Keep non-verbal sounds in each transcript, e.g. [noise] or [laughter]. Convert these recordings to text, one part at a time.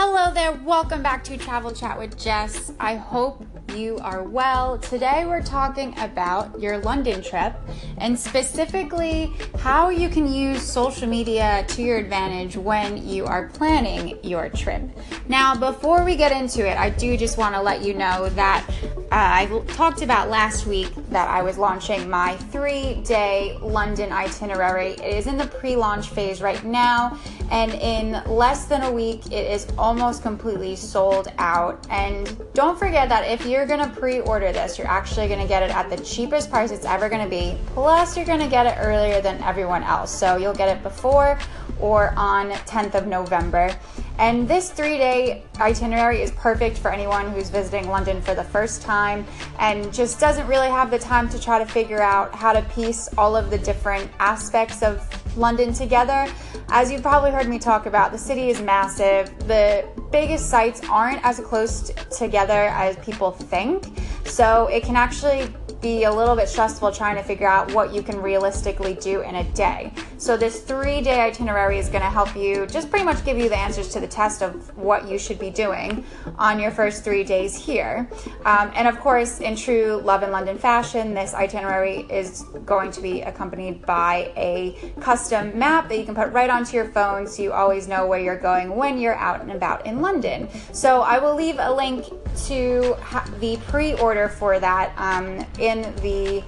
Hello there, welcome back to Travel Chat with Jess. I hope you are well. Today we're talking about your London trip and specifically how you can use social media to your advantage when you are planning your trip. Now, before we get into it, I do just want to let you know that uh, I talked about last week that I was launching my three day London itinerary. It is in the pre launch phase right now, and in less than a week, it is almost completely sold out. And don't forget that if you're to pre order this, you're actually to get it at the cheapest price it's ever to be. Plus, you're to get it earlier than everyone else. So you'll get it before or on 10th of November. And this three day itinerary is perfect for anyone who's visiting London for the first time and just doesn't really have the time to try to figure out how to piece all of the different aspects of London together. As you've probably heard me talk about, the city is massive. The biggest sites aren't as close together as people think. So it can actually be a little bit stressful trying to figure out what you can realistically do in a day. So, this three day itinerary is going to help you just pretty much give you the answers to the test of what you should be doing on your first three days here. Um, and of course, in true Love in London fashion, this itinerary is going to be accompanied by a custom map that you can put right onto your phone so you always know where you're going when you're out and about in London. So, I will leave a link to the pre order for that um, in the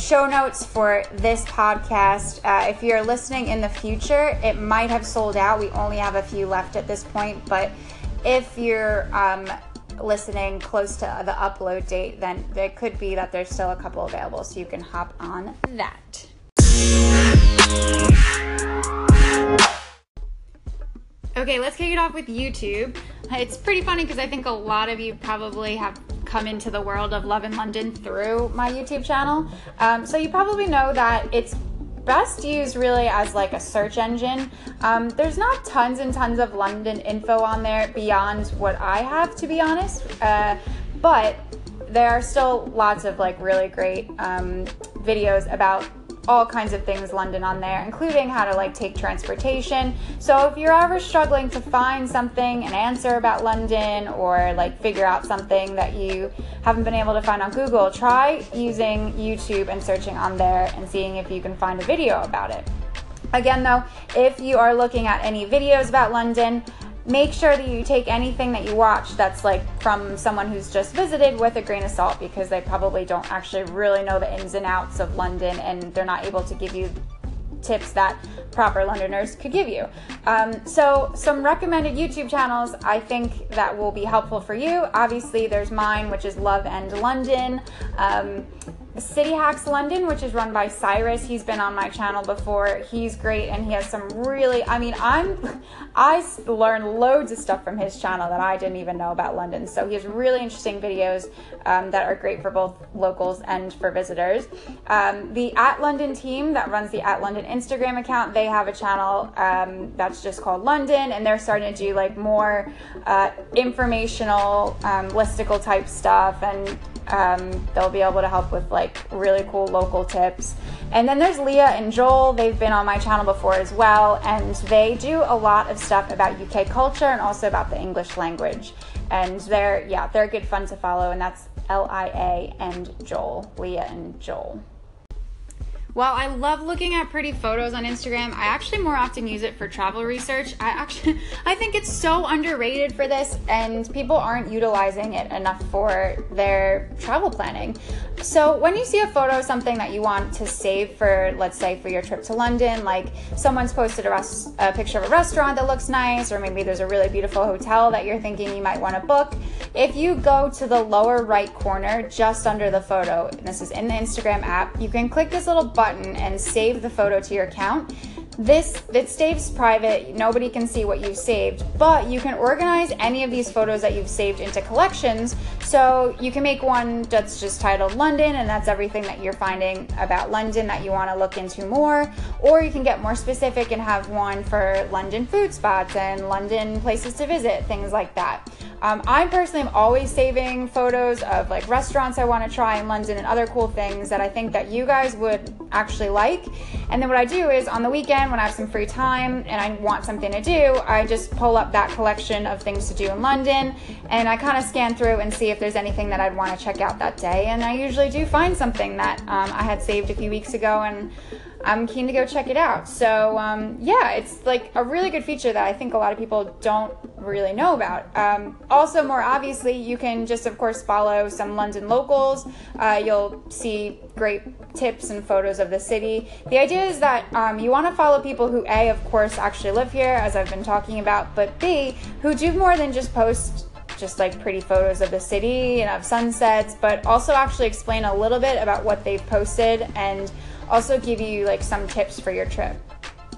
show notes for this podcast. Uh, if you're listening in the future, it might have sold out. We only have a few left at this point, but if you're um, listening close to the upload date, then there could be that there's still a couple available, so you can hop on that. Okay, let's kick it off with YouTube. It's pretty funny because I think a lot of you probably have come into the world of Love in London through my YouTube channel. Um, so you probably know that it's best used really as like a search engine. Um, there's not tons and tons of London info on there beyond what I have, to be honest. Uh, but there are still lots of like really great um, videos about all kinds of things London on there, including how to like take transportation. So if you're ever struggling to find something, an answer about London, or like figure out something that you haven't been able to find on Google, try using YouTube and searching on there and seeing if you can find a video about it. Again, though, if you are looking at any videos about London, make sure that you take anything that you watch that's like from someone who's just visited with a grain of salt because they probably don't actually really know the ins and outs of London and they're not able to give you tips that proper Londoners could give you. Um, so, some recommended YouTube channels I think that will be helpful for you. Obviously, there's mine, which is Love in London. Um, City Hacks London, which is run by Cyrus. He's been on my channel before. He's great and he has some really I mean, I'm I learned loads of stuff from his channel that I didn't even know about London. So he has really interesting videos um, that are great for both locals and for visitors. Um, the At London team that runs the At London Instagram account, they have a channel um, that's just called London and they're starting to do like more uh, informational um, listicle type stuff and um, they'll be able to help with like really cool local tips. And then there's Lia and Joel. They've been on my channel before as well, and they do a lot of stuff about UK culture and also about the English language. And they're yeah, they're good fun to follow. And that's L I A and Joel, Lia and Joel. While I love looking at pretty photos on Instagram, I actually more often use it for travel research. I actually [laughs] I think it's so underrated for this and people aren't utilizing it enough for their travel planning. So, when you see a photo of something that you want to save for let's say for your trip to London, like someone's posted a, res- a picture of a restaurant that looks nice or maybe there's a really beautiful hotel that you're thinking you might want to book, if you go to the lower right corner just under the photo, this is in the Instagram app, you can click this little button and save the photo to your account. This it stays private, nobody can see what you've saved, but you can organize any of these photos that you've saved into collections. So you can make one that's just titled London and that's everything that you're finding about London that you want to look into more, or you can get more specific and have one for London food spots and London places to visit, things like that. Um, I personally am always saving photos of like restaurants I want to try in London and other cool things that I think that you guys would actually like. And then what I do is on the weekend when I have some free time and I want something to do, I just pull up that collection of things to do in London and I kind of scan through and see if there's anything that I'd want to check out that day. And I usually do find something that um, I had saved a few weeks ago and I'm keen to go check it out. So, um, yeah, it's like a really good feature that I think a lot of people don't really know about. Um, also, more obviously, you can just, of course, follow some London locals. Uh, you'll see great tips and photos of the city. The idea is that um, you want to follow people who, A, of course, actually live here, as I've been talking about, but B, who do more than just post just like pretty photos of the city and of sunsets, but also actually explain a little bit about what they've posted and also give you like some tips for your trip.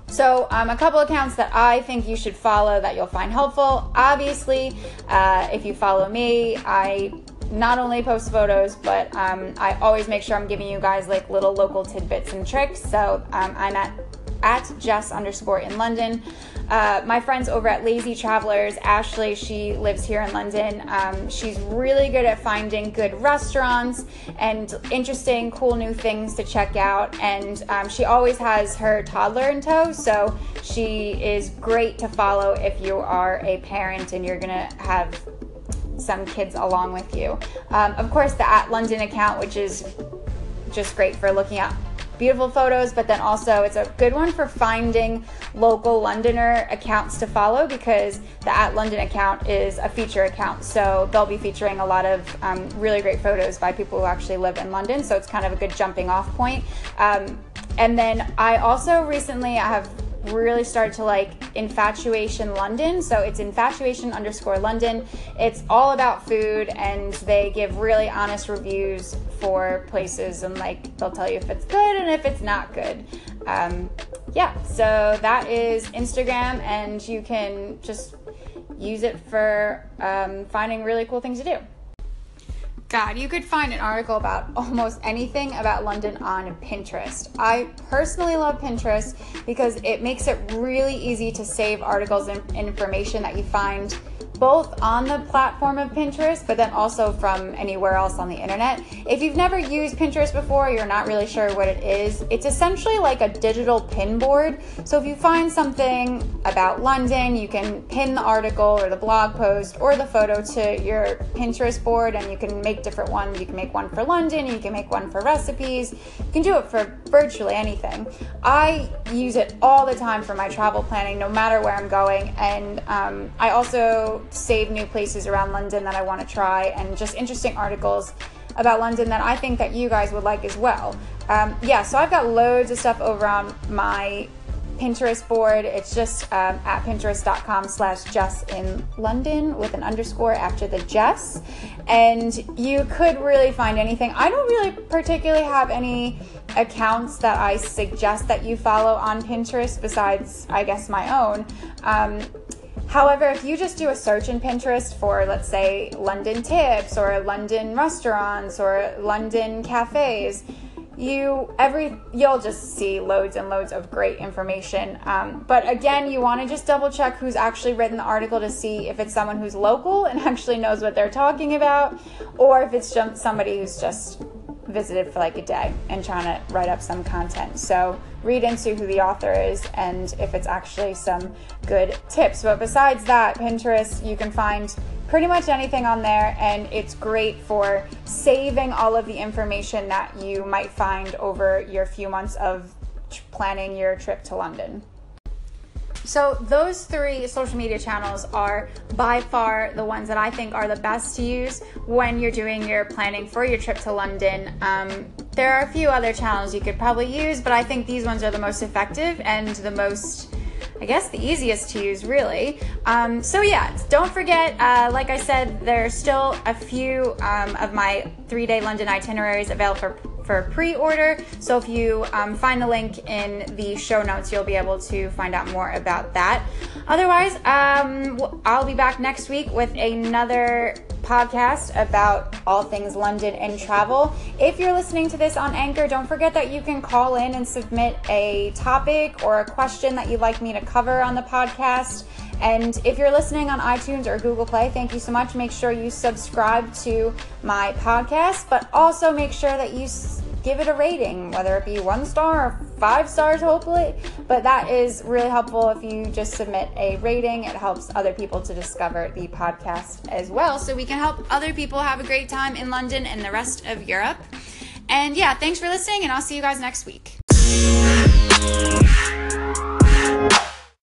So, um, a couple accounts that I think you should follow that you'll find helpful. Obviously, uh, if you follow me, I not only post photos, but um, I always make sure I'm giving you guys like little local tidbits and tricks. So, um, I'm at at Jess underscore in London. Uh, my friends over at Lazy Travelers, Ashley, she lives here in London. Um, she's really good at finding good restaurants and interesting, cool new things to check out. And um, she always has her toddler in tow, so she is great to follow if you are a parent and you're gonna have some kids along with you. Um, of course, the at London account, which is just great for looking at beautiful photos, but then also it's a good one for finding local Londoner accounts to follow because the at London account is a feature account. So they'll be featuring a lot of um, really great photos by people who actually live in London. So it's kind of a good jumping off point. Um, and then I also recently I have really start to like Infatuation London. So it's infatuation underscore London. It's all about food and they give really honest reviews for places and like they'll tell you if it's good and if it's not good. Um, yeah, so that is Instagram and you can just use it for um, finding really cool things to do. God, you could find an article about almost anything about London on Pinterest. I personally love Pinterest because it makes it really easy to save articles and information that you find both on the platform of Pinterest, but then also from anywhere else on the internet. If you've never used Pinterest before, you're not really sure what it is, it's essentially like a digital pin board. So if you find something about London, you can pin the article or the blog post or the photo to your Pinterest board and you can make different ones. You can make one for London, you can make one for recipes, you can do it for virtually anything. I use it all the time for my travel planning, no matter where I'm going. And um, I also save new places around London that I want to try and just interesting articles about London that I think that you guys would like as well. Um, yeah, so I've got loads of stuff over on my Pinterest board. It's just um, at pinterest.com slash Jess in London with an underscore after the Jess. And you could really find anything. I don't really particularly have any accounts that I suggest that you follow on Pinterest besides, I guess, my own. Um, However, if you just do a search in Pinterest for, let's say, London tips or London restaurants or London cafes, you every you'll just see loads and loads of great information. Um, but again, you want to just double check who's actually written the article to see if it's someone who's local and [laughs] actually knows what they're talking about, or if it's just somebody who's just visited for like a day and trying to write up some content. So read into who the author is and if it's actually some good tips. But besides that, Pinterest, you can find pretty much anything on there and it's great for saving all of the information that you might find over your few months of planning your trip to London. So, those three social media channels are by far the ones that I think are the best to use when you're doing your planning for your trip to London. Um, there are a few other channels you could probably use, but I think these ones are the most effective and the most. I guess the easiest to use, really. Um, so, yeah, don't forget, uh, like I said, there's still a few um, of my three day London itineraries available for for pre-order. So if you um, find the link in the show notes, you'll be able to find out more about that. Otherwise, um, I'll be back next week with another podcast about all things London and travel. If you're listening to this on Anchor, don't forget that you can call in and submit a topic or a question that you'd like me to cover on the podcast. And if you're listening on iTunes or Google Play, thank you so much. Make sure you subscribe to my podcast, but also make sure that you give it a rating, whether it be one star or five stars, hopefully. But that is really helpful if you just submit a rating. It helps other people to discover the podcast as well. So we can help other people have a great time in London and the rest of Europe. And yeah, thanks for listening, and I'll see you guys next week.